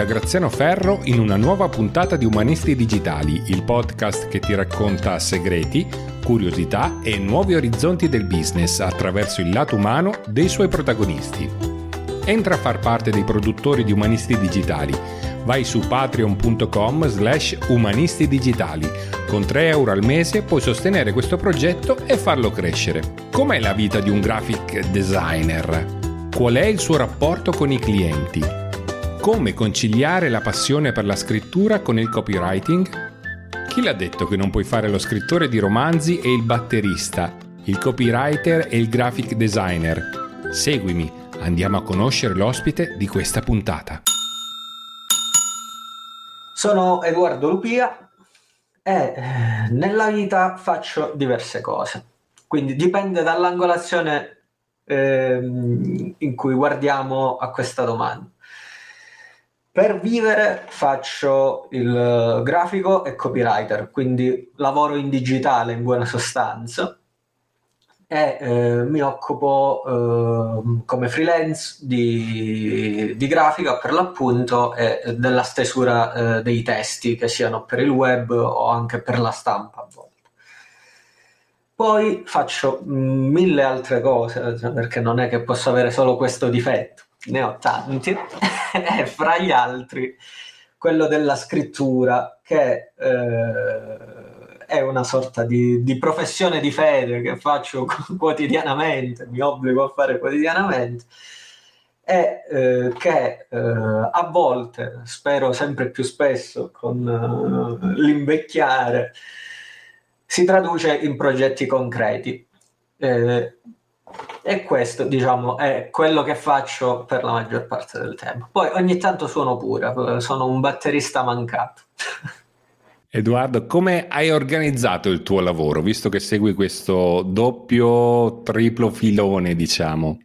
da Graziano Ferro in una nuova puntata di Umanisti Digitali, il podcast che ti racconta segreti, curiosità e nuovi orizzonti del business attraverso il lato umano dei suoi protagonisti. Entra a far parte dei produttori di Umanisti Digitali. Vai su patreon.com slash umanisti digitali. Con 3 euro al mese puoi sostenere questo progetto e farlo crescere. Com'è la vita di un graphic designer? Qual è il suo rapporto con i clienti? Come conciliare la passione per la scrittura con il copywriting? Chi l'ha detto che non puoi fare lo scrittore di romanzi e il batterista, il copywriter e il graphic designer? Seguimi, andiamo a conoscere l'ospite di questa puntata. Sono Edoardo Lupia e eh, nella vita faccio diverse cose, quindi dipende dall'angolazione ehm, in cui guardiamo a questa domanda. Per vivere faccio il grafico e copywriter, quindi lavoro in digitale in buona sostanza e eh, mi occupo eh, come freelance di, di, grafica per l'appunto e della stesura eh, dei testi, che siano per il web o anche per la stampa a volte. Poi faccio mm, mille altre cose, perché non è che posso avere solo questo difetto, ne ho tanti, e fra gli altri quello della scrittura, che eh, è una sorta di, di, professione di fede che faccio quotidianamente, mi obbligo a fare quotidianamente, e eh, che eh, a volte, spero sempre più spesso, con eh, l'invecchiare, si traduce in progetti concreti. Eh, e questo, diciamo, è quello che faccio per la maggior parte del tempo. Poi ogni tanto suono pure, sono un batterista mancato. Edoardo, come hai organizzato il tuo lavoro, visto che segui questo doppio, triplo filone, diciamo?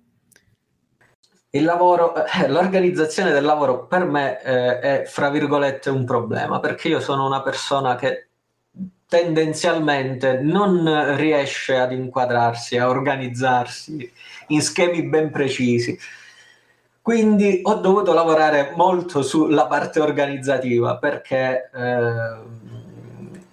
Il lavoro, eh, l'organizzazione del lavoro per me eh, è, fra virgolette, un problema, perché io sono una persona che tendenzialmente non riesce ad inquadrarsi, a organizzarsi in schemi ben precisi. Quindi ho dovuto lavorare molto sulla parte organizzativa perché eh,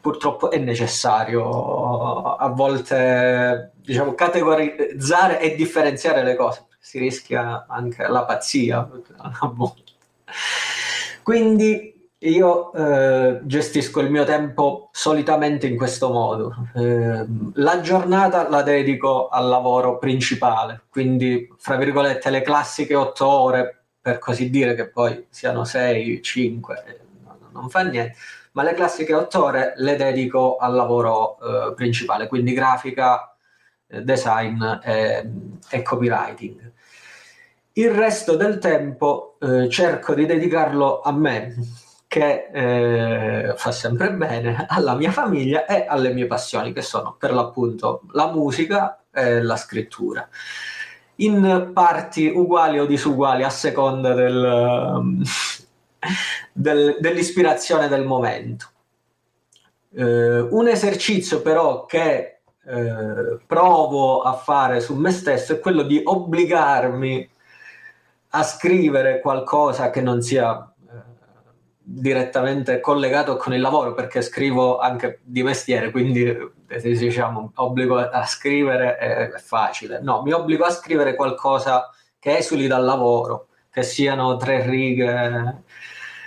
purtroppo è necessario a volte diciamo, categorizzare e differenziare le cose, si rischia anche la pazzia a volte. Quindi io eh, gestisco il mio tempo solitamente in questo modo. Eh, la giornata la dedico al lavoro principale, quindi fra virgolette le classiche otto ore, per così dire che poi siano sei, cinque, eh, non fa niente, ma le classiche otto ore le dedico al lavoro eh, principale, quindi grafica, eh, design e, e copywriting. Il resto del tempo cerco di dedicarlo a me, che eh, fa sempre bene alla mia famiglia e alle mie passioni, che sono per l'appunto la musica e la scrittura. In parti uguali o disuguali a seconda del, del, dell'ispirazione del momento. Eh, un esercizio però che eh, provo a fare su me stesso è quello di obbligarmi a scrivere qualcosa che non sia direttamente collegato con il lavoro perché scrivo anche di mestiere, quindi eh, diciamo obbligo a scrivere è facile. No, mi obbligo a scrivere qualcosa che esuli dal lavoro, che siano tre righe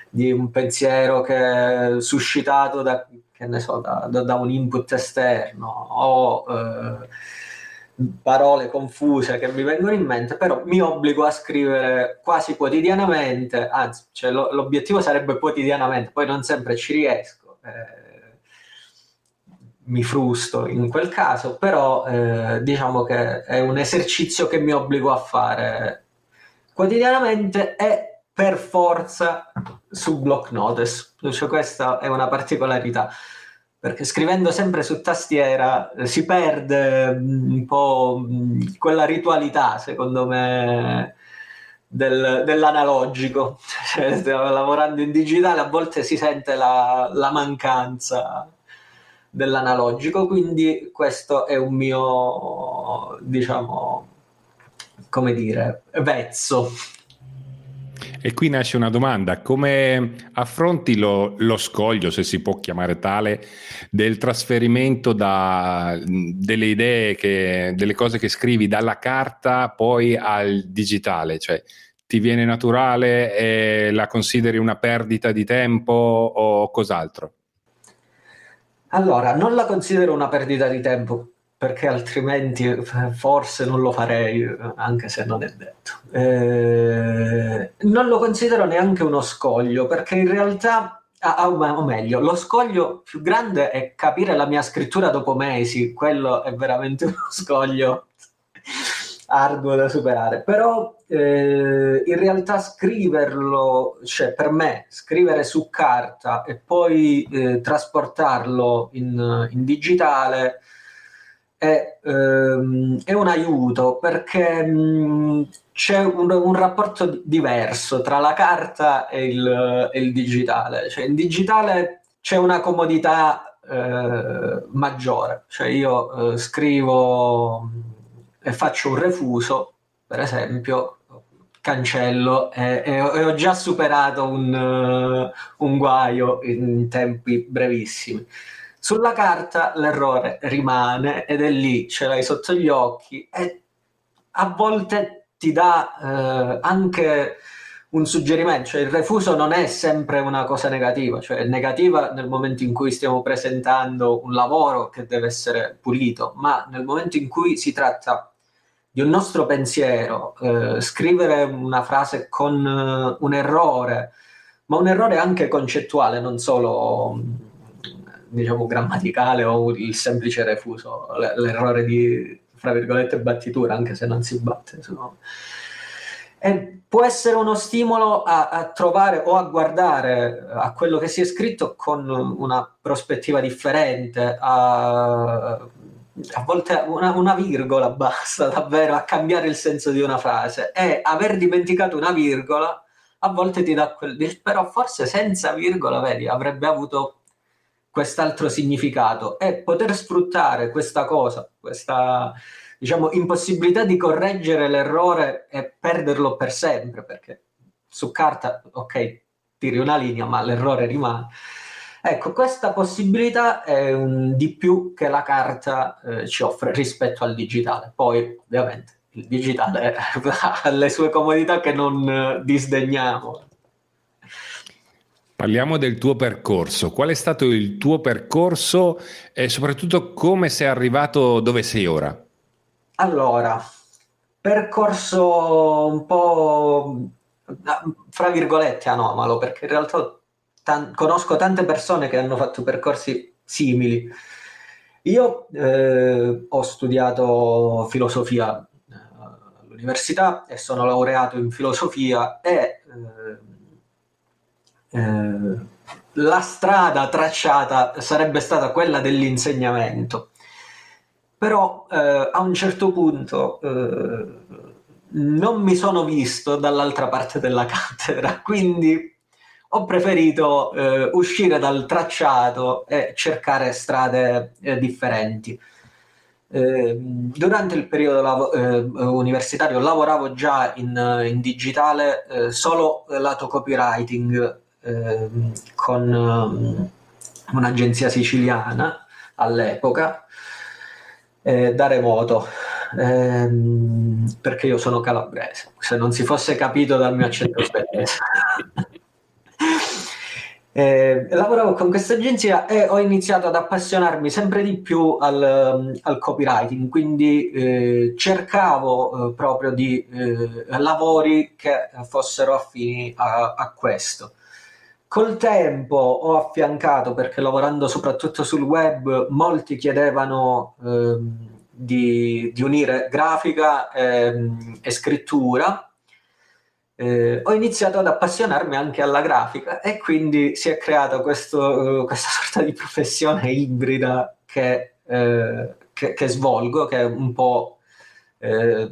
di un pensiero che è suscitato da, so, da, da un input esterno o eh, parole confuse che mi vengono in mente, però mi obbligo a scrivere quasi quotidianamente, anzi, cioè, lo, l'obiettivo sarebbe quotidianamente, poi non sempre ci riesco, eh, mi frusto in quel caso, però eh, diciamo che è un esercizio che mi obbligo a fare quotidianamente e per forza su block notice, cioè, questa è una particolarità perché scrivendo sempre su tastiera si perde mm, un po' mm, quella ritualità, secondo me, del, dell'analogico. Cioè, lavorando in digitale a volte si sente la, la mancanza dell'analogico, quindi questo è un mio, diciamo, come dire, vezzo E qui nasce una domanda, come affronti lo, lo, scoglio, se si può chiamare tale, del trasferimento da, delle idee, che, delle cose che scrivi dalla carta poi al digitale? Cioè, ti viene naturale e la consideri una perdita di tempo o cos'altro? Allora, non la considero una perdita di tempo perché altrimenti eh, forse non lo farei, anche se non è detto. Eh, non lo considero neanche uno scoglio, perché in realtà, ah, o meglio, lo scoglio più grande è capire la mia scrittura dopo mesi, quello è veramente uno scoglio arduo da superare, però eh, in realtà scriverlo, cioè per me, scrivere su carta e poi eh, trasportarlo in, in digitale è, ehm, è un aiuto perché mh, c'è un, un, rapporto diverso tra la carta e il, e il digitale. Cioè, in digitale c'è una comodità eh, maggiore, cioè io eh, scrivo e faccio un refuso, per esempio, cancello e, e, e ho già superato un, uh, un guaio in tempi brevissimi. Sulla carta l'errore rimane ed è lì, ce l'hai sotto gli occhi e a volte ti dà eh, anche un suggerimento, cioè il refuso non è sempre una cosa negativa, cioè è negativa nel momento in cui stiamo presentando un lavoro che deve essere pulito, ma nel momento in cui si tratta di un nostro pensiero, eh, scrivere una frase con uh, un errore, ma un errore anche concettuale, non solo diciamo, grammaticale o il semplice refuso, l'errore di, fra virgolette, battitura, anche se non si batte. Sono... E può essere uno stimolo a, a, trovare o a guardare a quello che si è scritto con una prospettiva differente, a, a volte una, una, virgola basta davvero a cambiare il senso di una frase e aver dimenticato una virgola a volte ti dà quel però forse senza virgola vedi avrebbe avuto quest'altro significato e poter sfruttare questa cosa, questa diciamo, impossibilità di correggere l'errore e perderlo per sempre, perché su carta, ok, tiri una linea, ma l'errore rimane. Ecco, questa possibilità è un di più che la carta eh, ci offre rispetto al digitale. Poi, ovviamente, il digitale ha le sue comodità che non eh, disdegniamo. Parliamo del tuo percorso. Qual è stato il tuo percorso e soprattutto come sei arrivato dove sei ora? Allora, percorso un po' fra virgolette anomalo, perché in realtà tan- conosco tante persone che hanno fatto percorsi simili. Io eh, ho studiato filosofia eh, all'università e sono laureato in filosofia e eh, eh, la strada tracciata sarebbe stata quella dell'insegnamento. Però eh, a un certo punto eh, non mi sono visto dall'altra parte della cattedra, quindi ho preferito eh, uscire dal tracciato e cercare strade eh, differenti. Eh, durante il periodo lav- universitario lavoravo già in, in digitale solo lato copywriting Ehm, con um, un'agenzia siciliana all'epoca eh, da remoto ehm, perché io sono calabrese se non si fosse capito dal mio accento svedese Eh, lavoravo con questa agenzia e ho iniziato ad appassionarmi sempre di più al, al copywriting, quindi eh, cercavo eh, proprio di eh, lavori che fossero affini a, a questo. Col tempo ho affiancato, perché lavorando soprattutto sul web, molti chiedevano ehm, di, di, unire grafica ehm, e scrittura. Eh, ho iniziato ad appassionarmi anche alla grafica e quindi si è creata questo, questa sorta di professione ibrida che, eh, che, che svolgo, che è un po' eh,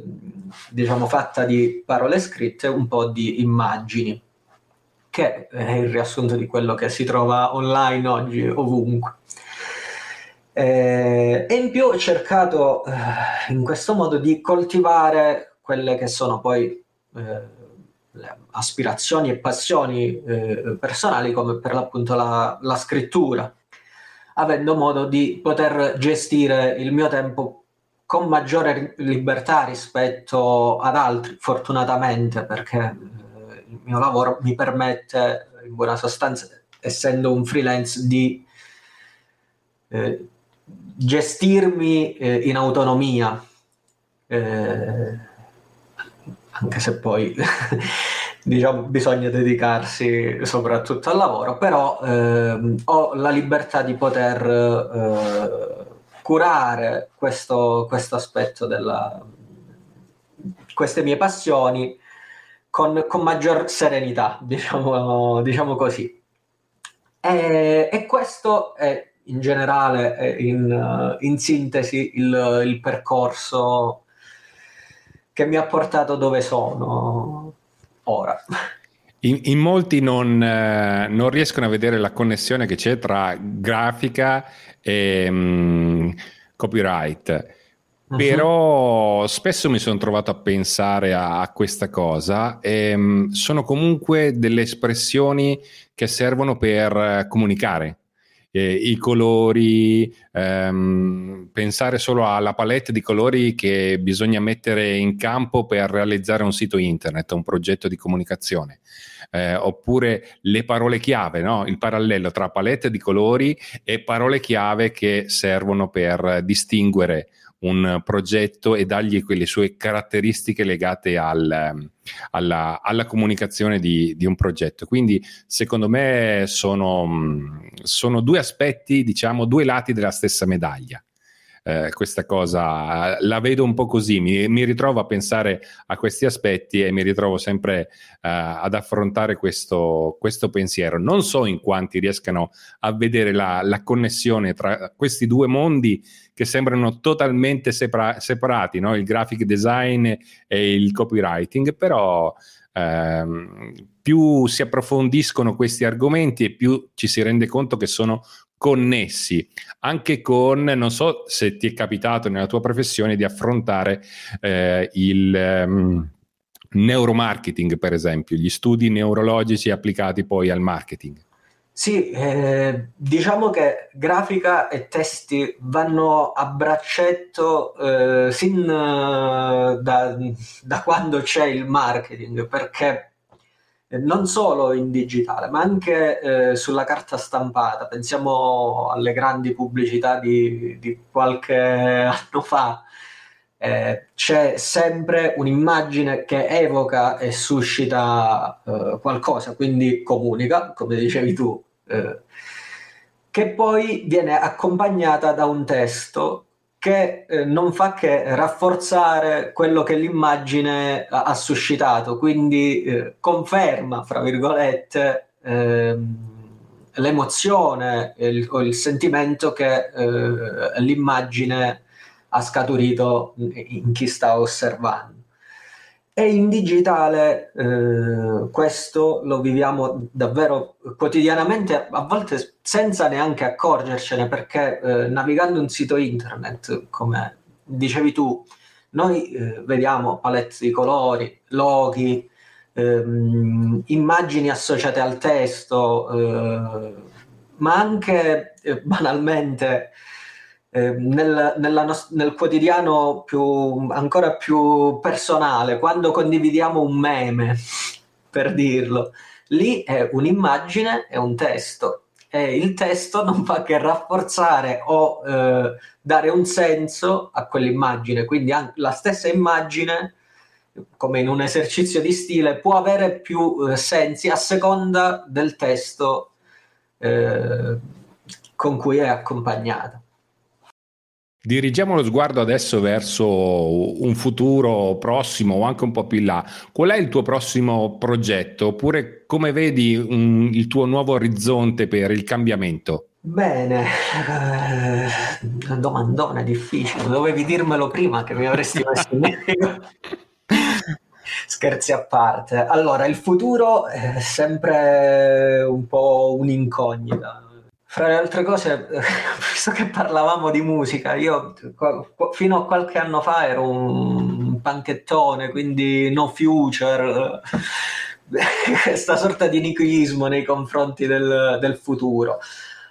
diciamo fatta di parole scritte, un po' di immagini che è il riassunto di quello che si trova online oggi ovunque. Eh, e in più ho cercato eh, in questo modo di coltivare quelle che sono poi eh, aspirazioni e passioni eh, personali come per l'appunto la, la scrittura, avendo modo di poter gestire il mio tempo con maggiore libertà rispetto ad altri, fortunatamente, perché il mio lavoro mi permette, in buona sostanza, essendo un freelance, di eh, gestirmi eh, in autonomia, eh, anche se poi diciamo, bisogna dedicarsi soprattutto al lavoro, però ehm, ho la libertà di poter eh, curare questo, questo aspetto della queste mie passioni con, con maggior serenità, diciamo, diciamo così. E, e, questo è in generale, in, in sintesi, il, il, percorso che mi ha portato dove sono ora. In, in molti non, eh, non, riescono a vedere la connessione che c'è tra grafica e um, copyright. Uh-huh. Però spesso mi sono trovato a pensare a, a questa cosa e um, sono comunque delle espressioni che servono per uh, comunicare. Eh, I colori, ehm, pensare solo alla palette di colori che bisogna mettere in campo per realizzare un sito internet, un progetto di comunicazione eh, oppure le parole chiave, no? il parallelo tra palette di colori e parole chiave che servono per distinguere un progetto e dargli quelle sue caratteristiche legate al, alla, alla, comunicazizione di, di, un progetto. Quindi, secondo me, sono, sono due aspetti, diciamo, due lati della stessa medaglia eh, questa cosa la vedo un po' così, mi, mi, ritrovo a pensare a questi aspetti e mi ritrovo sempre eh, ad affrontare questo, questo, pensiero. Non so in quanti riescano a vedere la, la connessione tra questi due mondi che sembrano totalmente separa- separati, no? il graphic design e il copywriting, però ehm, più si approfondiscono questi argomenti e più ci si rende conto che sono connessi anche con, non so se ti è capitato nella tua professione di affrontare eh, il um, neuromarketing, per esempio, gli studi neurologici applicati poi al marketing. Sì, eh, diciamo che grafica e testi vanno a braccetto eh, sin uh, da, da, quando c'è il marketing, perché non solo in digitale, ma anche eh, sulla carta stampata. Pensiamo alle grandi pubblicità di, di qualche anno fa. Eh, c'è sempre un'immagine che evoca e suscita eh, qualcosa, quindi comunica, come dicevi tu, eh, che poi viene accompagnata da un testo che eh, non fa che rafforzare quello che l'immagine ha, suscitato, quindi eh, conferma, fra virgolette, ehm, l'emozione il, o il sentimento che eh, l'immagine ha scaturito in chi sta osservando. E in digitale eh, questo lo viviamo davvero quotidianamente, a volte senza neanche accorgercene, perché eh, navigando un sito internet, come dicevi tu, noi eh, vediamo palette di colori, loghi, ehm, immagini associate al testo, eh, ma anche eh, banalmente Ehm, nel, nos- nel, quotidiano più, ancora più personale, quando condividiamo un meme, per dirlo, lì è un'immagine e un testo e il testo non fa che rafforzare o eh, dare un senso a quell'immagine, quindi la stessa immagine come in un esercizio di stile può avere più eh, sensi a seconda del testo eh, con cui è accompagnata. Dirigiamo lo sguardo adesso verso un futuro prossimo o anche un po' più in là. Qual è il tuo prossimo progetto? Oppure come vedi un, il tuo nuovo orizzonte per il cambiamento? Bene, eh, domandone difficile. Dovevi dirmelo prima che mi avresti messo in nero. Scherzi a parte. Allora, il futuro è sempre un po' un'incognita fra le altre cose, visto che parlavamo di musica, io fino a qualche anno fa ero un panchettone, quindi no future. questa sorta di nichilismo nei confronti del, del futuro.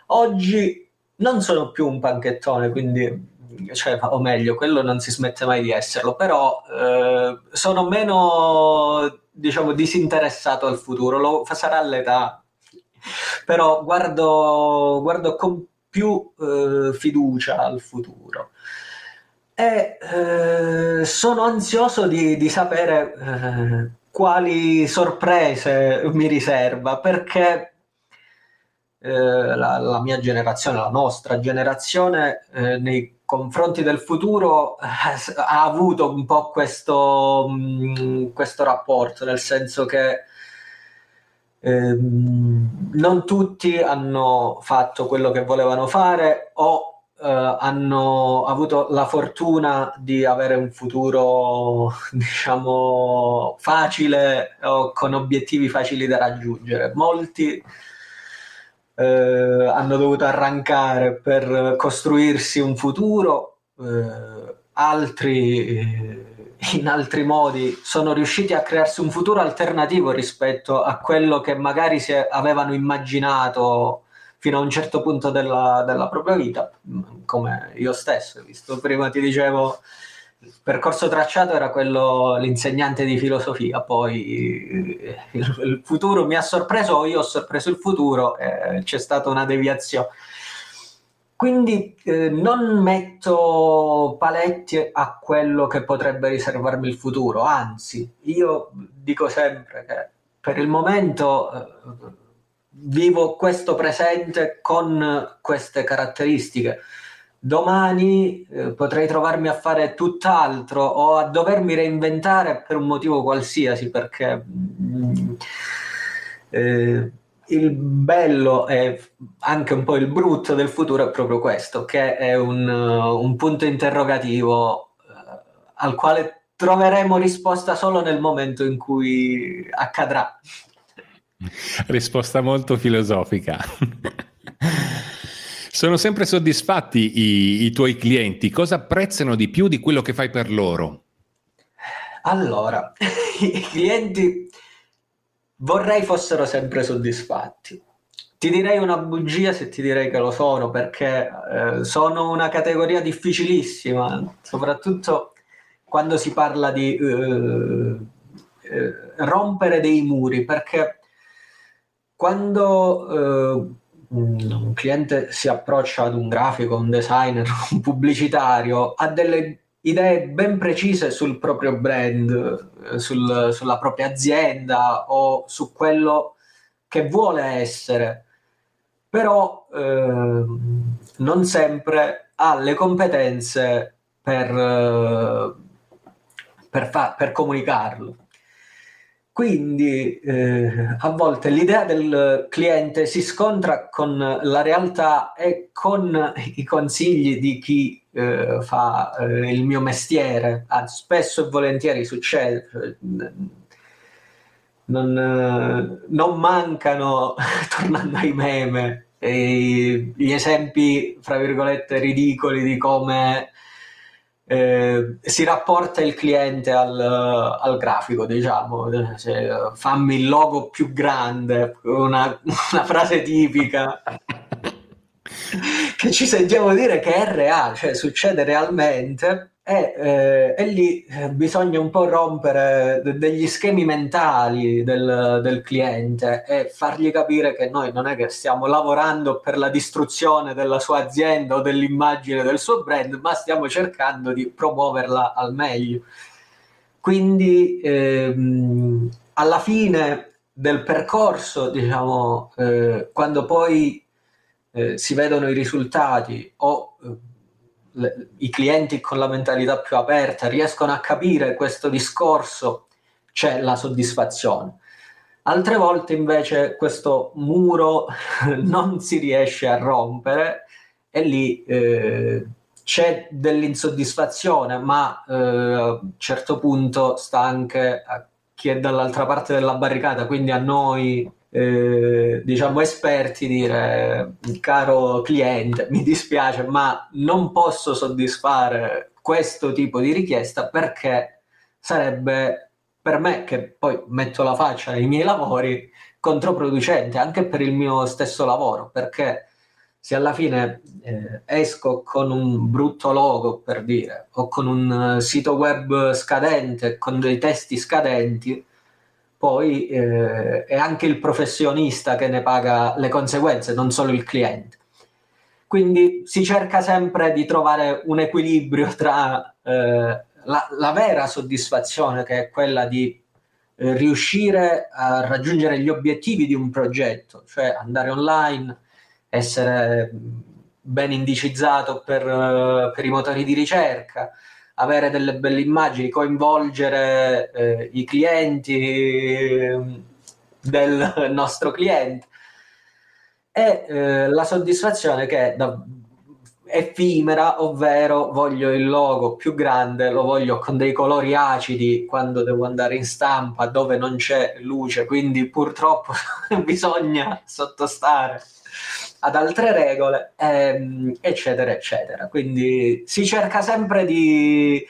Oggi non sono più un panchettone, quindi cioè, o meglio, quello non si smette mai di esserlo, però eh, sono meno, diciamo, disinteressato al futuro, lo, sarà l'età, però guardo, guardo con più eh, fiducia al futuro. E eh, sono ansioso di, di sapere eh, quali sorprese mi riserva, perché eh, la, la, mia generazione, la nostra generazione, eh, nei confronti del futuro eh, ha avuto un po' questo, mh, mm, questo rapporto, nel senso che ehm, non tutti hanno fatto quello che volevano fare o eh, hanno avuto la fortuna di avere un futuro, diciamo, facile o con obiettivi facili da raggiungere. Molti eh, hanno dovuto arrancare per costruirsi un futuro, eh, altri eh, in altri modi sono riusciti a crearsi un futuro alternativo rispetto a quello che magari si avevano immaginato fino a un certo punto della, della propria vita, come io stesso, visto prima ti dicevo il percorso tracciato era quello l'insegnante di filosofia, poi eh, il, futuro mi ha sorpreso io ho sorpreso il futuro e c'è stata una deviazione. Quindi eh, non metto paletti a quello che potrebbe riservarmi il futuro, anzi, io dico sempre che per il momento eh, vivo questo presente con queste caratteristiche. Domani eh, potrei trovarmi a fare tutt'altro o a dovermi reinventare per un motivo qualsiasi, perché mm, eh, il bello e anche un po' il brutto del futuro è proprio questo, che è un, un punto interrogativo eh, al quale troveremo risposta solo nel momento in cui accadrà. Risposta molto filosofica. Sono sempre soddisfatti i, i, tuoi clienti? Cosa apprezzano di più di quello che fai per loro? Allora, i clienti vorrei fossero sempre soddisfatti. Ti direi una bugia se ti direi che lo sono, perché eh, sono una categoria difficilissima, soprattutto quando si parla di eh, eh, rompere dei muri, perché quando eh, un cliente si approccia ad un grafico, un designer, un pubblicitario, ha delle idee ben precise sul proprio brand, sul, sulla propria azienda o su quello che vuole essere, però eh, non sempre ha le competenze per, eh, per, fa- per comunicarlo. Quindi eh, a volte l'idea del cliente si scontra con la realtà e con i consigli di chi eh, fa eh, il mio mestiere. Ah, spesso e volentieri succede. Non, non mancano, tornando ai meme, gli esempi, fra virgolette, ridicoli di come eh, si rapporta il cliente al, al grafico, diciamo, cioè, fammi il logo più grande, una, una frase tipica che ci sentiamo dire che è reale, cioè succede realmente e, eh, e lì eh, bisogna un po' rompere degli schemi mentali del, del, cliente e fargli capire che noi non è che stiamo lavorando per la distruzione della sua azienda o dell'immagine del suo brand, ma stiamo cercando di promuoverla al meglio. Quindi ehm, alla fine del percorso, diciamo, eh, quando poi eh, si vedono i risultati o eh, le, i clienti con la mentalità più aperta riescono a capire questo discorso, c'è la soddisfazione. Altre volte invece questo muro non si riesce a rompere e lì eh, c'è dell'insoddisfazione, ma eh, a un certo punto sta anche a chi è dall'altra parte della barricata, quindi a noi eh, diciamo esperti dire caro cliente mi dispiace ma non posso soddisfare questo tipo di richiesta perché sarebbe per me, che poi metto la faccia ai miei lavori, controproducente anche per il mio stesso lavoro, perché se alla fine eh, esco con un brutto logo, per dire, o con un sito web scadente, con dei testi scadenti, poi eh, è anche il professionista che ne paga le conseguenze, non solo il cliente. Quindi si cerca sempre di trovare un equilibrio tra eh, la, la, vera soddisfazione, che è quella di eh, riuscire a raggiungere gli obiettivi di un progetto, cioè andare online, essere ben indicizzato per, uh, per i motori di ricerca, avere delle belle immagini, coinvolgere eh, i clienti ehm, del nostro cliente. E eh, la soddisfazione che da, effimera, ovvero voglio il logo più grande, lo voglio con dei colori acidi quando devo andare in stampa dove non c'è luce, quindi purtroppo bisogna sottostare ad altre regole, ehm, eccetera, eccetera. Quindi si cerca sempre di,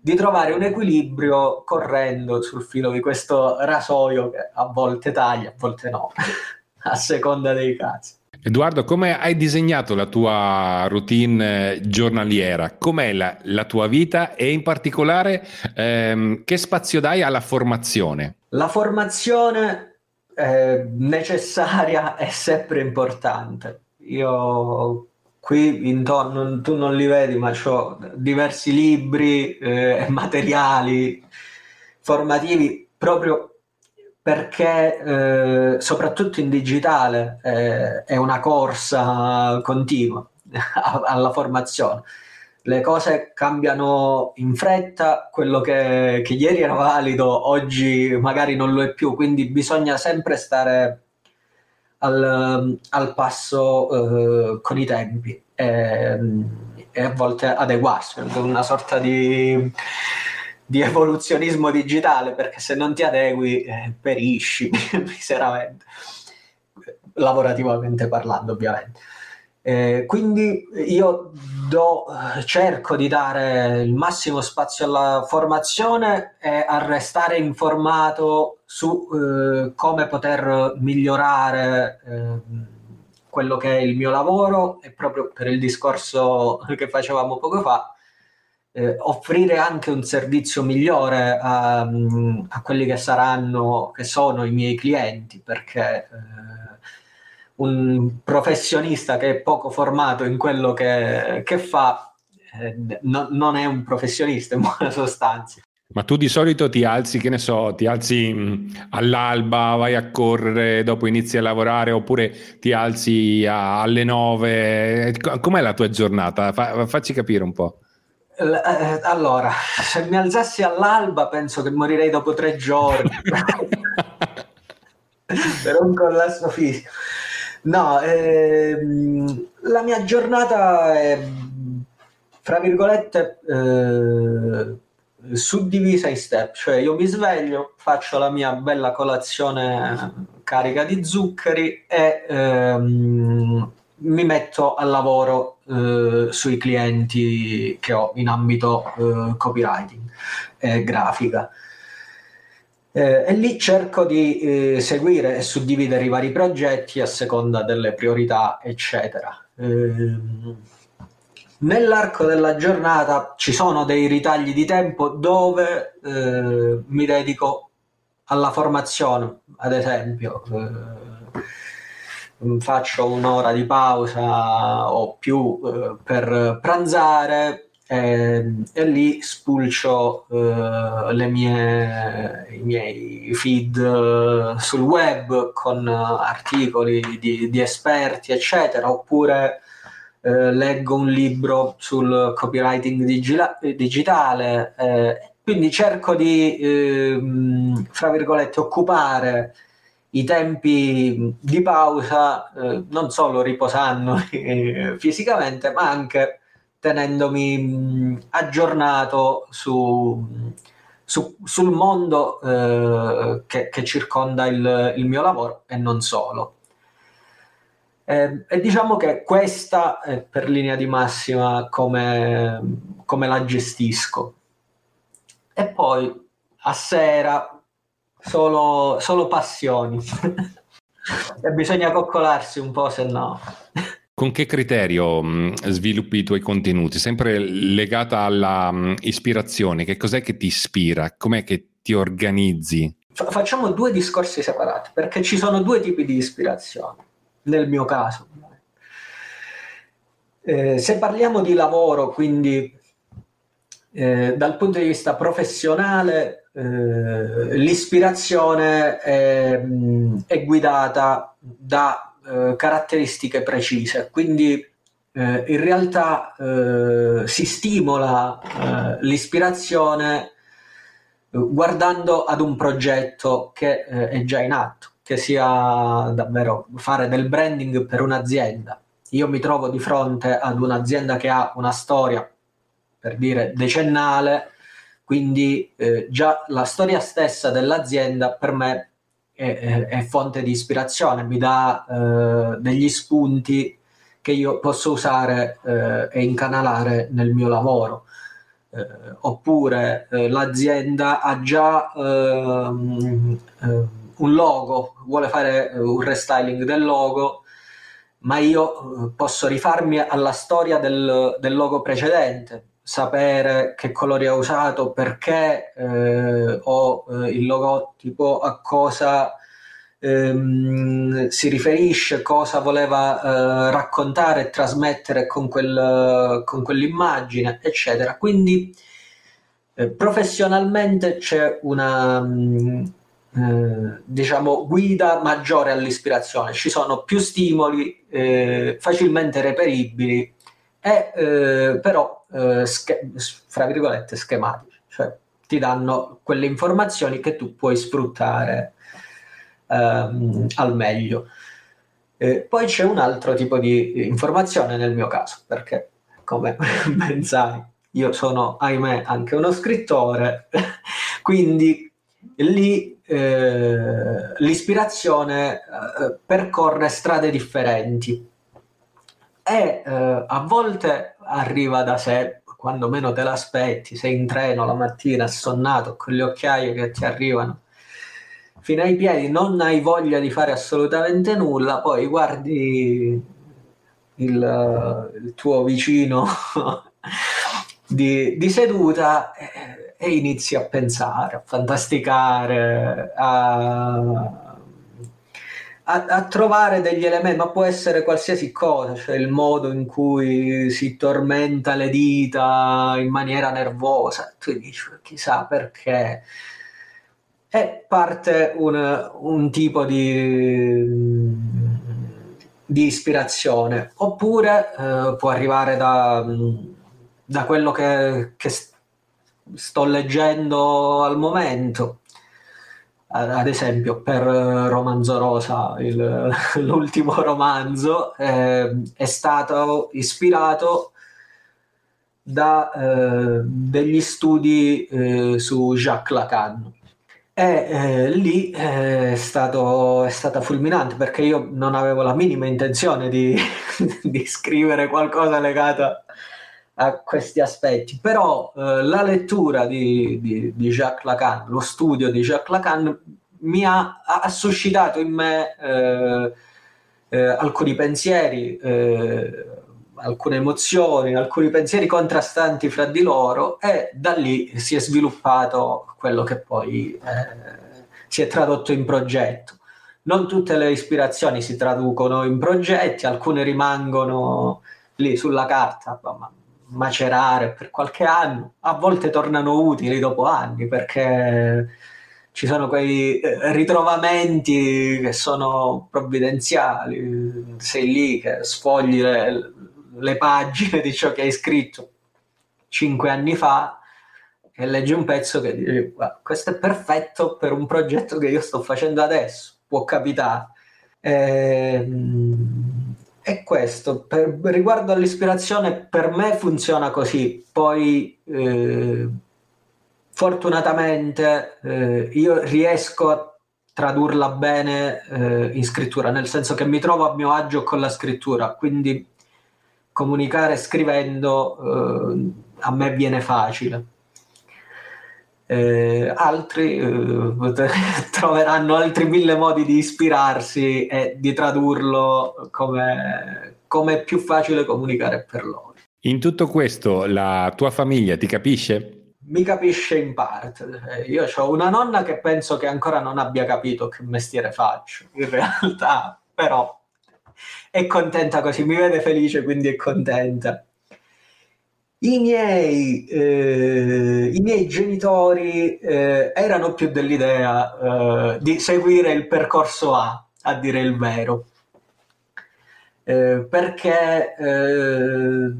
di trovare un equilibrio correndo sul filo di questo rasoio che a volte taglia, a volte no, a seconda dei casi. Edoardo, come hai disegnato la tua routine giornaliera? Com'è la, la tua vita e in particolare ehm, che spazio dai alla formazione? La formazione eh, necessaria è sempre importante. Io qui intorno, tu non li vedi, ma ho diversi libri e eh, materiali formativi proprio perché eh, soprattutto in digitale eh, è una corsa continua alla formazione. Le cose cambiano in fretta, quello che, che, ieri era valido oggi magari non lo è più, quindi bisogna sempre stare al, al passo eh, con i tempi e, e, a volte adeguarsi, una sorta di di evoluzionismo digitale perché se non ti adegui eh, perisci miseramente, lavorativamente parlando ovviamente. Eh, quindi io do, cerco di dare il massimo spazio alla formazione e a restare informato su eh, come poter migliorare eh, quello che è il mio lavoro e proprio per il discorso che facevamo poco fa eh, offrire anche un servizio migliore a, a, quelli che saranno, che sono i miei clienti, perché eh, un professionista che è poco formato in quello che, che fa eh, no, non è un professionista in buona sostanza. Ma tu di solito ti alzi, che ne so, ti alzi mh, all'alba, vai a correre, dopo inizi a lavorare oppure ti alzi a, alle nove. Com'è la tua giornata? Fa, facci capire un po'. Eh, allora, se mi alzassi all'alba penso che morirei dopo tre giorni per un collasso fisico. No, ehm, la mia giornata è, fra virgolette, eh, suddivisa in step, cioè io mi sveglio, faccio la mia bella colazione carica di zuccheri e ehm, mi metto al lavoro eh, sui clienti che ho in ambito eh, copywriting e grafica. Eh, e lì cerco di eh, seguire e suddividere i vari progetti a seconda delle priorità, eccetera. Ehm, nell'arco della giornata ci sono dei ritagli di tempo dove eh, mi dedico alla formazione, ad esempio eh, faccio un'ora di pausa o più eh, per pranzare e, e lì spulcio eh, mie, i miei feed eh, sul web con articoli di, di esperti, eccetera, oppure eh, leggo un libro sul copywriting digila- digitale. Eh, quindi cerco di, ehm, fra virgolette, occupare i tempi di pausa eh, non solo riposando eh, fisicamente, ma anche tenendomi aggiornato su, su, sul mondo eh, che, che, circonda il, il, mio lavoro e non solo. Eh, e diciamo che questa è per linea di massima come, come la gestisco. E poi a sera, solo, solo passioni. e bisogna coccolarsi un po', se no. Con che criterio mh, sviluppi i tuoi contenuti? Sempre legata alla mh, ispirazione, che cos'è che ti ispira? Com'è che ti organizzi? Facciamo due discorsi separati, perché ci sono due tipi di ispirazione, nel mio caso. Eh, se parliamo di lavoro, quindi eh, dal punto di vista professionale, eh, l'ispirazione è, è, guidata da eh, caratteristiche precise, quindi eh, in realtà eh, si stimola l'ispirazione guardando ad un progetto che è già in atto, che sia davvero fare del branding per un'azienda. Io mi trovo di fronte ad un'azienda che ha una storia per dire decennale, quindi eh, già la storia stessa dell'azienda per me è, è, fonte di ispirazione, mi dà eh, degli spunti che io posso usare eh, e incanalare nel mio lavoro. Eh, oppure eh, l'azienda ha già ehm, eh, un logo, vuole fare un restyling del logo, ma io posso rifarmi alla storia del, del logo precedente, sapere che colori ha usato, perché eh, o eh, il logotipo a cosa ehm, si riferisce, cosa voleva eh, raccontare e trasmettere con, quel, con quell'immagine, eccetera. Quindi eh, professionalmente c'è una mm, eh, diciamo guida maggiore all'ispirazione, ci sono più stimoli eh, facilmente reperibili e eh, però eh, sch- fra virgolette schematici, cioè ti danno quelle informazioni che tu puoi sfruttare ehm, al meglio. Eh, poi c'è un altro tipo di informazione nel mio caso, perché come ben sai, io sono, ahimè, anche uno scrittore, quindi lì eh, l'ispirazione eh, percorre strade differenti e eh, a volte arriva da sé quando meno te l'aspetti, sei in treno la mattina assonnato con le occhiaie che ti arrivano fino ai piedi, non hai voglia di fare assolutamente nulla, poi guardi il, il tuo vicino di, di seduta e, e, inizi a pensare, a fantasticare, a a, a, trovare degli elementi, ma può essere qualsiasi cosa, cioè il modo in cui si tormenta le dita in maniera nervosa, tu dici chissà perché. E parte un, un tipo di, di, ispirazione, oppure eh, può arrivare da, da quello che, che sto leggendo al momento ad esempio per eh, Romanzo Rosa, il, l'ultimo romanzo, eh, è stato ispirato da eh, degli studi eh, su Jacques Lacan. E eh, lì eh, è, stato, è stata fulminante perché io non avevo la minima intenzione di, di scrivere qualcosa legato a questi aspetti, però eh, la lettura di, di, di, Jacques Lacan, lo studio di Jacques Lacan mi ha, ha suscitato in me eh, eh, alcuni pensieri, eh, alcune emozioni, alcuni pensieri contrastanti fra di loro e da lì si è sviluppato quello che poi eh, si è tradotto in progetto. Non tutte le ispirazioni si traducono in progetti, alcune rimangono lì sulla carta, ma macerare per qualche anno, a volte tornano utili dopo anni perché ci sono quei eh, ritrovamenti che sono provvidenziali, sei lì che sfogli le, le pagine di ciò che hai scritto cinque anni fa e leggi un pezzo che dici questo è perfetto per un progetto che io sto facendo adesso, può capitare. Ehm, è questo, per, riguardo all'ispirazione, per me funziona così. Poi, eh, fortunatamente, eh, io riesco a tradurla bene eh, in scrittura, nel senso che mi trovo a mio agio con la scrittura, quindi comunicare scrivendo eh, a me viene facile. Eh, altri eh, troveranno altri mille modi di ispirarsi e di tradurlo come, come è più facile comunicare per loro. In tutto questo la tua famiglia ti capisce? mi capisce in parte. Eh, io ho una nonna che penso che ancora non abbia capito che mestiere faccio, in realtà, però è contenta così, mi vede felice, quindi è contenta. I miei, eh, i miei genitori eh, erano più dell'idea eh, di seguire il percorso A, a dire il vero, eh, perché eh,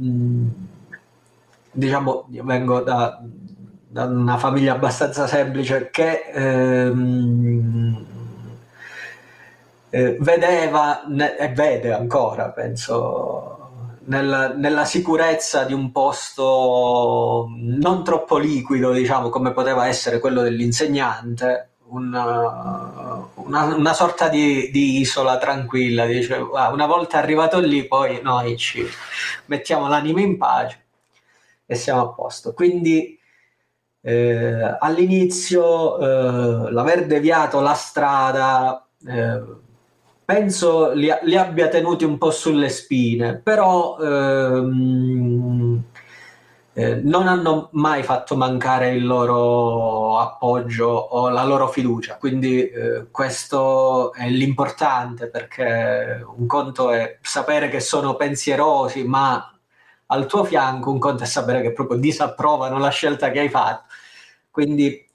diciamo, io vengo da, da, una famiglia abbastanza semplice che ehm, eh, vedeva ne, e vede ancora, penso, nel, nella sicurezza di un posto non troppo liquido, diciamo, come poteva essere quello dell'insegnante, una, una, una sorta di, di, isola tranquilla. Dice, una volta arrivato lì, poi noi ci mettiamo l'anima in pace e siamo a posto. Quindi eh, all'inizio eh, l'aver deviato la strada eh, penso li, li, abbia tenuti un po' sulle spine, però ehm, eh, non hanno mai fatto mancare il loro appoggio o la loro fiducia. Quindi eh, questo è l'importante perché un conto è sapere che sono pensierosi, ma al tuo fianco un conto è sapere che proprio disapprovano la scelta che hai fatto. Quindi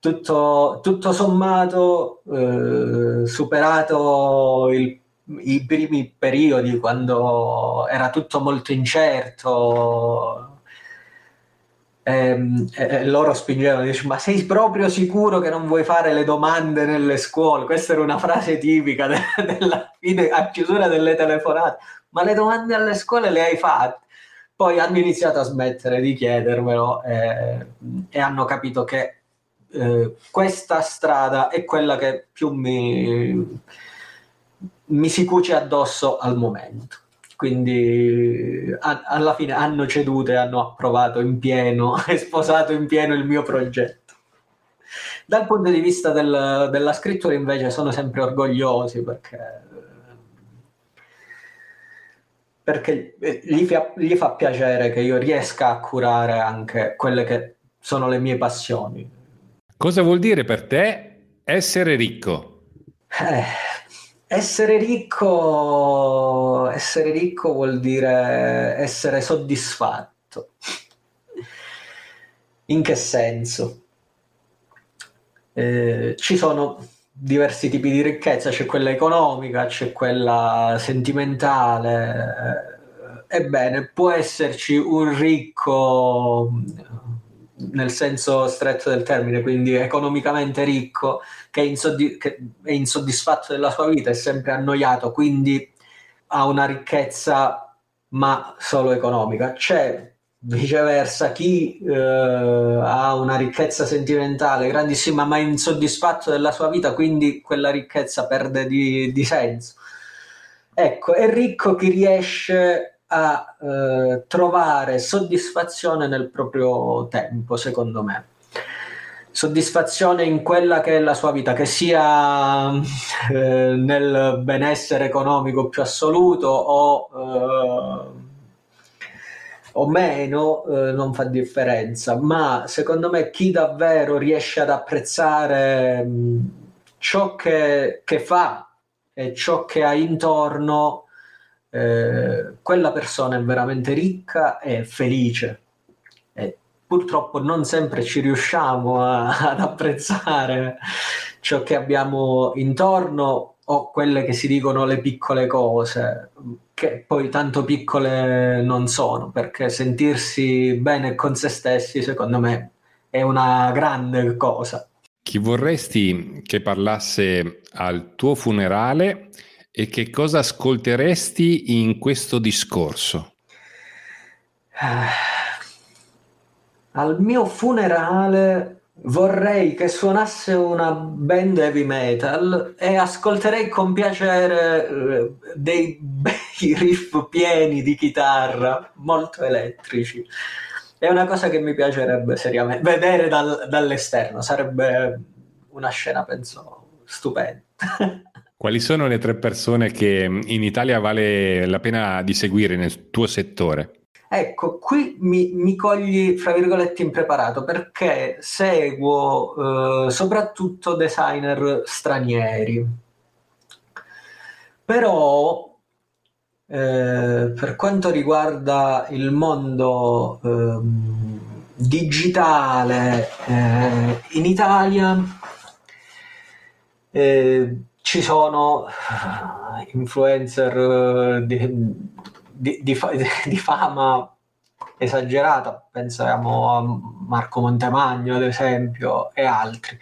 tutto, tutto sommato, eh, superato il, i primi periodi quando era tutto molto incerto, ehm, e, e loro spingevano, dice, ma sei proprio sicuro che non vuoi fare le domande nelle scuole? Questa era una frase tipica de- della fine, a chiusura delle telefonate, ma le domande alle scuole le hai fatte? Poi hanno iniziato a smettere di chiedermelo e, e hanno capito che eh, questa strada è quella che più mi, mi si cuce addosso al momento. Quindi a, alla fine hanno ceduto e hanno approvato in pieno e sposato in pieno il mio progetto. Dal punto di vista del, della scrittura invece sono sempre orgogliosi perché perché gli fa, gli fa, piacere che io riesca a curare anche quelle che sono le mie passioni. Cosa vuol dire per te essere ricco? Eh, essere ricco, essere ricco vuol dire essere soddisfatto. In che senso? Eh, ci sono diversi tipi di ricchezza, c'è quella economica, c'è quella sentimentale. Ebbene, può esserci un ricco nel senso stretto del termine, quindi economicamente ricco, che è, insoddisf- che è insoddisfatto della sua vita, è sempre annoiato, quindi ha una ricchezza ma solo economica. C'è viceversa chi eh, ha una ricchezza sentimentale grandissima ma è insoddisfatto della sua vita, quindi quella ricchezza perde di, di senso. Ecco, è ricco chi riesce a eh, trovare soddisfazione nel proprio tempo, secondo me. Soddisfazione in quella che è la sua vita, che sia eh, nel benessere economico più assoluto o, eh, o meno, eh, non fa differenza, ma secondo me chi davvero riesce ad apprezzare mh, ciò che, che fa e ciò che ha intorno eh, quella persona è veramente ricca e felice. E purtroppo non sempre ci riusciamo a, ad apprezzare ciò che abbiamo intorno o quelle che si dicono le piccole cose, che poi tanto piccole non sono, perché sentirsi bene con se stessi, secondo me, è una grande cosa. Chi vorresti che parlasse al tuo funerale e che cosa ascolteresti in questo discorso? Al mio funerale vorrei che suonasse una band heavy metal e ascolterei con piacere eh, dei bei riff pieni di chitarra, molto elettrici. è una cosa che mi piacerebbe seriamente vedere dal, dall'esterno, sarebbe una scena, penso, stupenda. Quali sono le tre persone che in Italia vale la pena di seguire nel tuo settore? Ecco, qui mi, mi cogli, fra virgolette, impreparato perché seguo eh, soprattutto designer stranieri. Però, eh, per quanto riguarda il mondo eh, digitale in Italia, eh, ci sono influencer di, di, di, di fama esagerata, pensiamo a Marco Montemagno ad esempio e altri,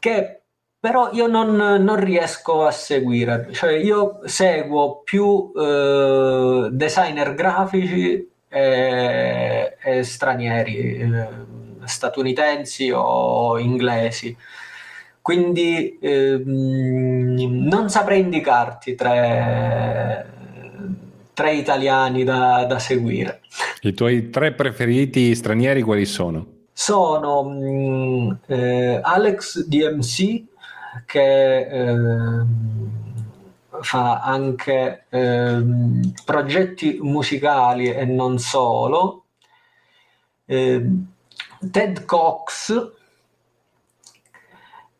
che però io non, non riesco a seguire, cioè io seguo più eh, designer grafici e, e stranieri, eh, statunitensi o inglesi. Quindi eh, non saprei indicarti tre tre italiani da, da seguire. I tuoi tre preferiti stranieri quali sono? Sono mm, eh, Alex DMC che eh, fa anche eh, progetti musicali e non solo, ehm, Ted Cox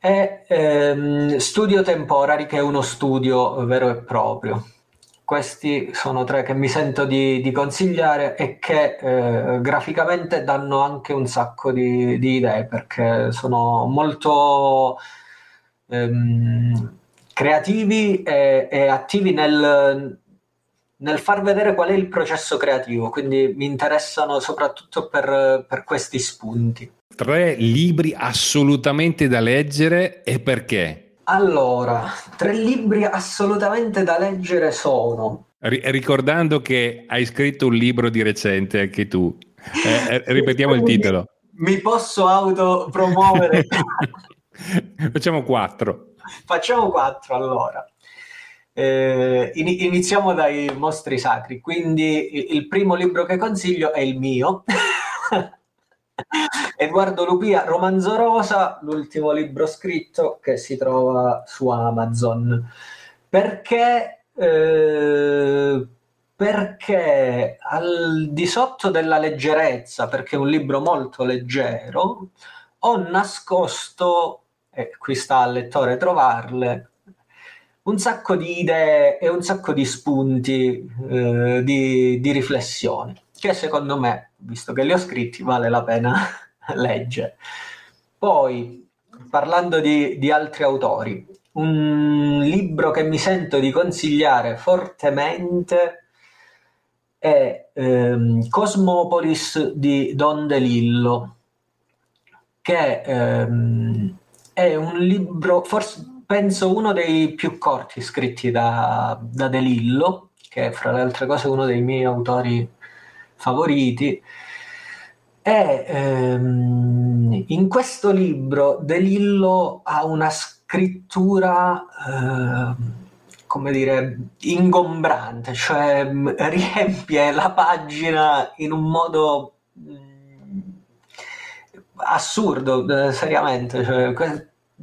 e ehm, Studio Temporary che è uno studio vero e proprio. Questi sono tre che mi sento di, di consigliare e che eh, graficamente danno anche un sacco di, di idee perché sono molto ehm, creativi e, e attivi nel, nel, far vedere qual è il processo creativo, quindi mi interessano soprattutto per, per questi spunti. Tre libri assolutamente da leggere e perché? Allora, tre libri assolutamente da leggere sono. R- ricordando che hai scritto un libro di recente anche tu. Eh, eh ripetiamo il titolo. Mi posso autopromuovere. Facciamo quattro. Facciamo quattro allora. Eh, iniziamo dai mostri sacri. Quindi il primo libro che consiglio è il mio. Edoardo Lupia, Romanzo Rosa, l'ultimo libro scritto che si trova su Amazon. Perché, eh, perché al di sotto della leggerezza, perché è un libro molto leggero, ho nascosto, e qui sta al lettore trovarle, un sacco di idee e un sacco di spunti eh, di, di riflessione che secondo me, visto che li ho scritti, vale la pena leggere. Poi, parlando di, di altri autori, un libro che mi sento di consigliare fortemente è ehm, Cosmopolis di Don DeLillo, che ehm, è un libro, forse penso uno dei più corti scritti da, da DeLillo, che è fra le altre cose uno dei miei autori favoriti. E ehm, in questo libro De Lillo ha una scrittura, eh, come dire, ingombrante, cioè riempie la pagina in un modo mh, assurdo, eh, seriamente. Cioè,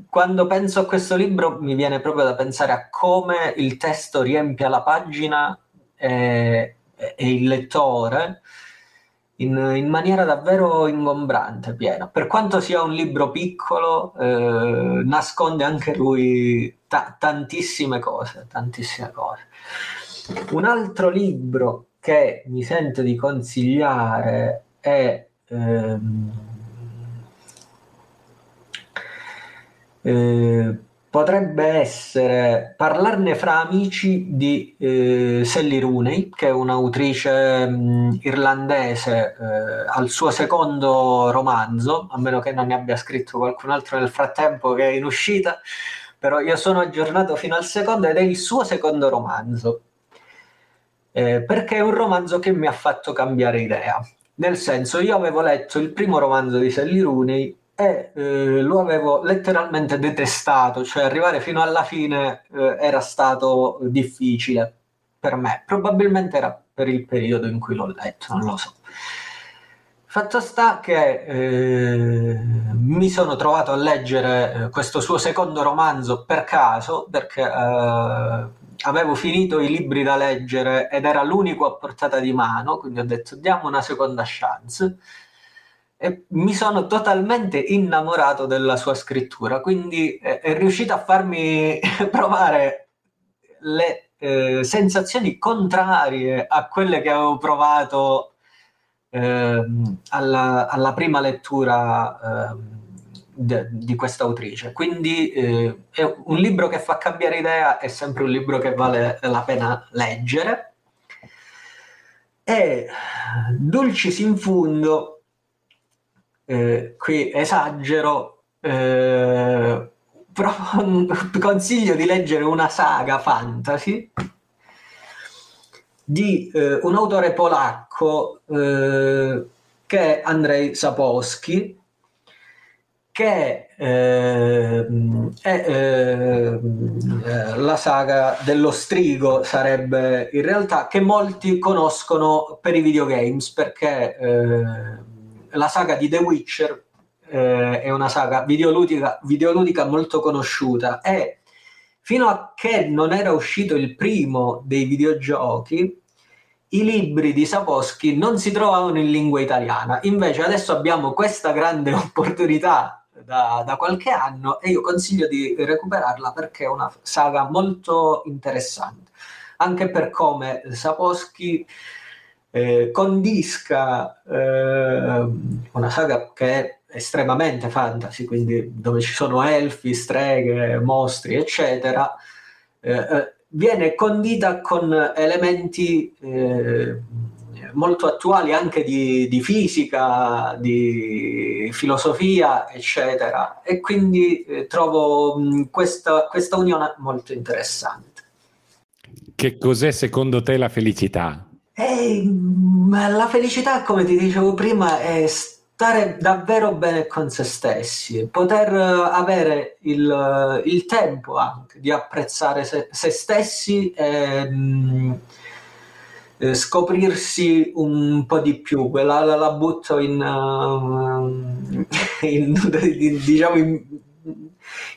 quando penso a questo libro mi viene proprio da pensare a come il testo riempia la pagina e, e il lettore in, in, maniera davvero ingombrante, piena. Per quanto sia un libro piccolo, eh, nasconde anche lui ta- tantissime cose, tantissime cose. Un altro libro che mi sento di consigliare è ehm, eh, potrebbe essere parlarne fra amici di eh, Sally Rooney, che è un'autrice mh, mm, irlandese eh, al suo secondo romanzo, a meno che non ne abbia scritto qualcun altro nel frattempo che è in uscita, però io sono aggiornato fino al secondo ed è il suo secondo romanzo, eh, perché è un romanzo che mi ha fatto cambiare idea. Nel senso, io avevo letto il primo romanzo di Sally Rooney e eh, lo avevo letteralmente detestato, cioè arrivare fino alla fine eh, era stato difficile per me, probabilmente era per il periodo in cui l'ho letto, non lo so. Fatto sta che eh, mi sono trovato a leggere eh, questo suo secondo romanzo per caso, perché eh, avevo finito i libri da leggere ed era l'unico a portata di mano, quindi ho detto diamo una seconda chance e mi sono totalmente innamorato della sua scrittura, quindi è, è riuscito a farmi provare le eh, sensazioni contrarie a quelle che avevo provato eh, alla, alla, prima lettura eh, de, di questa autrice. Quindi eh, è un libro che fa cambiare idea, è sempre un libro che vale la pena leggere. E Dulcis in fundo eh, qui esagero, eh, però consiglio di leggere una saga fantasy di eh, un autore polacco eh, che è Andrzej Sapolsky, che eh, è eh, la saga dello strigo, sarebbe in realtà, che molti conoscono per i videogames, perché la saga di The Witcher eh, è una saga videoludica, videoludica molto conosciuta e fino a che non era uscito il primo dei videogiochi, i libri di Sapolsky non si trovavano in lingua italiana. Invece adesso abbiamo questa grande opportunità da, da, qualche anno e io consiglio di recuperarla perché è una saga molto interessante. Anche per come Sapolsky eh, condisca eh, una saga che è estremamente fantasy, quindi dove ci sono elfi, streghe, mostri, eccetera, eh, eh viene condita con elementi eh, molto attuali anche di, di, fisica, di filosofia, eccetera. E quindi eh, trovo mh, questa, questa unione molto interessante. Che cos'è secondo te la felicità? E, la felicità, come ti dicevo prima, è stare davvero bene con se stessi, poter avere il, il tempo anche di apprezzare se, se stessi e mh, eh, scoprirsi un po' di più. Quella la, la butto in, uh, in, diciamo in,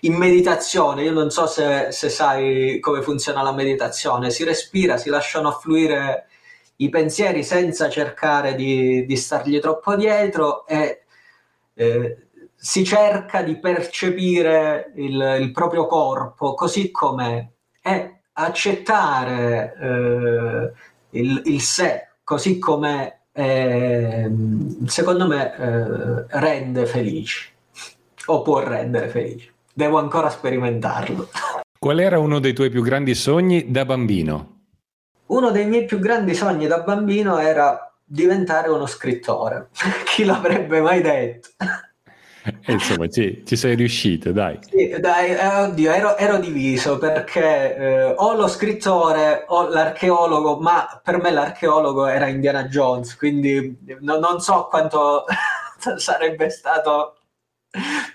in meditazione. Io non so se, se, sai come funziona la meditazione. Si respira, si lasciano affluire i pensieri senza cercare di, di stargli troppo dietro e eh, si cerca di percepire il, il proprio corpo così com'è. E accettare eh, il, il, sé così com'è eh, secondo me eh, rende felici o può rendere felici devo ancora sperimentarlo. Qual era uno dei tuoi più grandi sogni da bambino? Uno dei miei più grandi sogni da bambino era diventare uno scrittore. Chi l'avrebbe mai detto? E insomma, ci, ci, sei riuscito, dai. Sì, dai, eh, oddio, ero, ero, diviso perché eh, o lo scrittore o l'archeologo, ma per me l'archeologo era Indiana Jones, quindi no, non so quanto sarebbe stato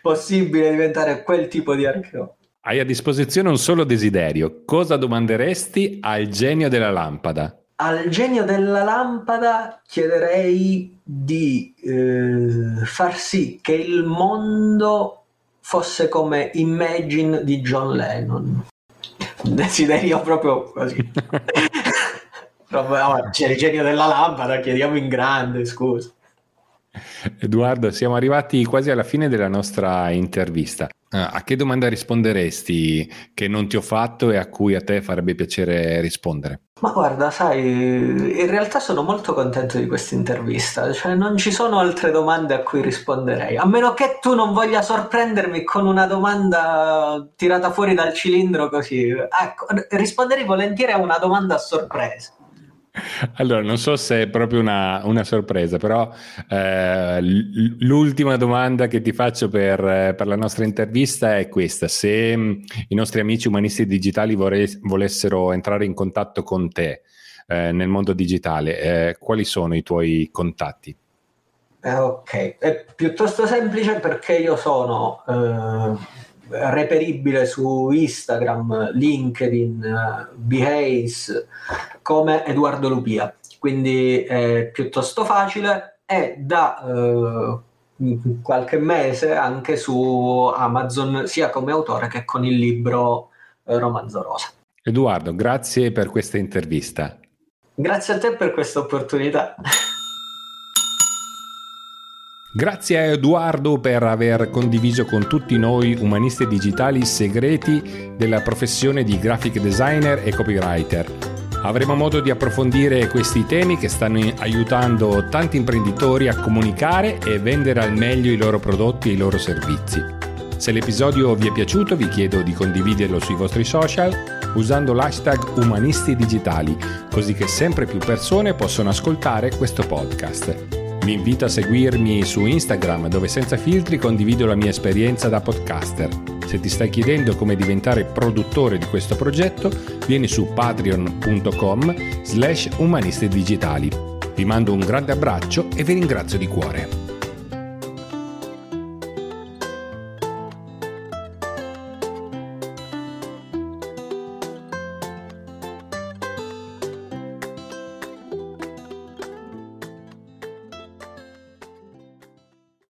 possibile diventare quel tipo di archeologo. Hai a disposizione un solo desiderio. Cosa domanderesti al genio della lampada? Al genio della lampada chiederei di eh, far sì che il mondo fosse come Imagine di John Lennon. Desiderio proprio così. c'è il genio della lampada, chiediamo in grande, scusa. Edoardo, siamo arrivati quasi alla fine della nostra intervista. Ah, a che domanda risponderesti che non ti ho fatto e a cui a te farebbe piacere rispondere? Ma guarda, sai, in realtà sono molto contento di questa intervista, cioè non ci sono altre domande a cui risponderei, a meno che tu non voglia sorprendermi con una domanda tirata fuori dal cilindro così. Ecco, risponderei volentieri a una domanda a sorpresa. Allora, non so se è proprio una, una sorpresa, però eh, l'ultima domanda che ti faccio per, per, la nostra intervista è questa. Se mh, i nostri amici umanisti digitali vorrei, volessero entrare in contatto con te eh, nel mondo digitale, eh, quali sono i tuoi contatti? Eh, ok, è piuttosto semplice perché io sono eh, reperibile su Instagram, LinkedIn, Behance come Edoardo Lupia. Quindi è piuttosto facile. e da eh, qualche mese anche su Amazon sia come autore che con il libro eh, Romanzo Rosa. Edoardo, grazie per questa intervista. Grazie a te per questa opportunità. Grazie a Edoardo per aver condiviso con tutti noi umanisti digitali i segreti della professione di graphic designer e copywriter. Avremo modo di approfondire questi temi che stanno aiutando tanti imprenditori a comunicare e vendere al meglio i loro prodotti e i loro servizi. Se l'episodio vi è piaciuto vi chiedo di condividerlo sui vostri social usando l'hashtag umanisti digitali, così che sempre più persone possono ascoltare questo podcast. Vi invito a seguirmi su Instagram dove senza filtri condivido la mia esperienza da podcaster. Se ti stai chiedendo come diventare produttore di questo progetto, vieni su patreon.com slash umanisti digitali. Vi mando un grande abbraccio e vi ringrazio di cuore.